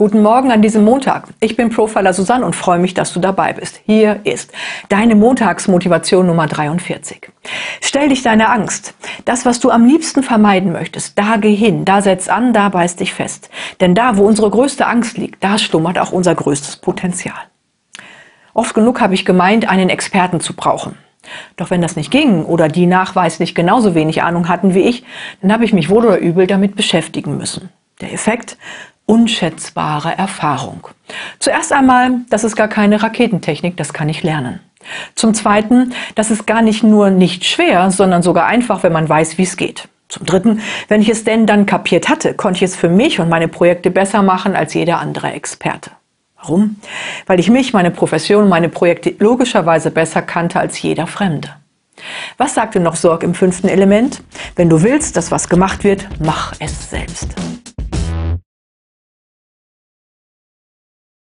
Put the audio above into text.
Guten Morgen an diesem Montag. Ich bin Profiler Susanne und freue mich, dass du dabei bist. Hier ist deine Montagsmotivation Nummer 43. Stell dich deine Angst. Das, was du am liebsten vermeiden möchtest, da geh hin, da setz an, da beiß dich fest. Denn da, wo unsere größte Angst liegt, da schlummert auch unser größtes Potenzial. Oft genug habe ich gemeint, einen Experten zu brauchen. Doch wenn das nicht ging oder die nachweislich genauso wenig Ahnung hatten wie ich, dann habe ich mich wohl oder übel damit beschäftigen müssen. Der Effekt? Unschätzbare Erfahrung. Zuerst einmal, das ist gar keine Raketentechnik, das kann ich lernen. Zum Zweiten, das ist gar nicht nur nicht schwer, sondern sogar einfach, wenn man weiß, wie es geht. Zum Dritten, wenn ich es denn dann kapiert hatte, konnte ich es für mich und meine Projekte besser machen als jeder andere Experte. Warum? Weil ich mich, meine Profession und meine Projekte logischerweise besser kannte als jeder Fremde. Was sagte noch Sorg im fünften Element? Wenn du willst, dass was gemacht wird, mach es selbst.